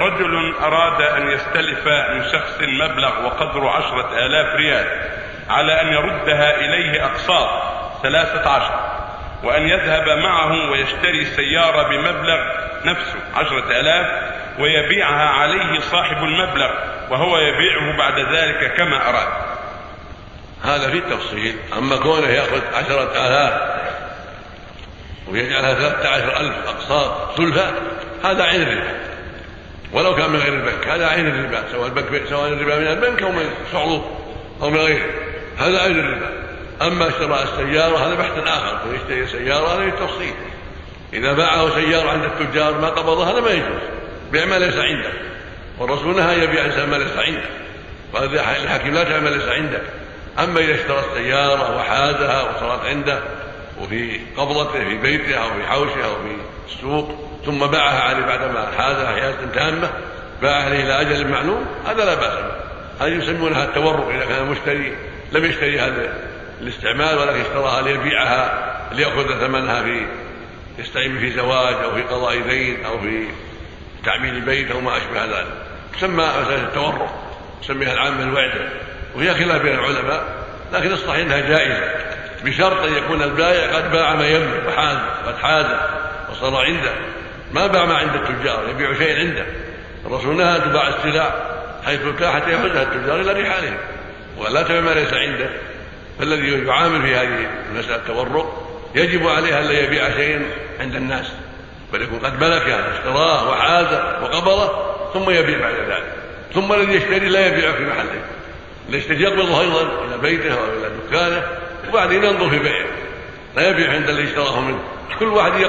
رجل أراد أن يستلف من شخص مبلغ وقدره عشرة آلاف ريال على أن يردها إليه أقساط ثلاثة عشر وأن يذهب معه ويشتري سيارة بمبلغ نفسه عشرة آلاف ويبيعها عليه صاحب المبلغ وهو يبيعه بعد ذلك كما أراد. هذا في التفصيل. أما كونه يأخذ عشرة آلاف ويجعلها ثلاثة عشر ألف أقساط سلفة هذا عين الربا ولو كان من غير البنك. هذا عين الربا سواء البنك سواء الربا من البنك أو من صعود أو من غيره. هذا عين الربا. أما شراء السيارة هذا بحث آخر. يشتري سيارة هذا للتفصيل إذا باعه سيارة عند التجار ما قبضها هذا ما يجوز. بيع ما ليس عنده. والرسول نهى يبيع انسان ما ليس عنده. قال الحكيم لا تبيع ما ليس عندك أما إذا اشترى السيارة وحازها وصارت عنده وفي قبضته في بيته أو في حوشه أو في السوق ثم باعها عليه بعدما حازها حياة تامة باع عليه إلى أجل معلوم هذا لا بأس به. هذه يسمونها التورق إذا كان المشتري لم يشتري هذا الاستعمال ولكن اشتراها ليبيعها ليأخذ ثمنها في يستعين في زواج أو في قضاء دين أو في تعمير البيت أو ما أشبه ذلك. تسمى مسألة التورق يسميها العامة الوعدة وهي خلاف بين العلماء لكن الصحيح إنها جائزة. بشرط أن يكون البائع قد باع ما يملك وحاز قد حاز وصار عنده. ما باع ما عند التجار يبيع شيء عنده. الرسول نهى أن تباع السلع حيث كان حتى يأخذها التجار إلى رحالهم. ولا تبيع ما ليس عنده. فالذي يعامل في هذه المسألة التورق يجب عليه ألا يبيع شيئا عند الناس. بل يكون قد ملكه اشتراه وحازه وقبضه ثم يبيع بعد ذلك. ثم الذي يشتري لا يبيع في محله. الذي يقبضه أيضا إلى بيته أو إلى دكانه. وبعدين ينظر في بيعه. لا يبيع عند الذي اشتراه منه. كل واحد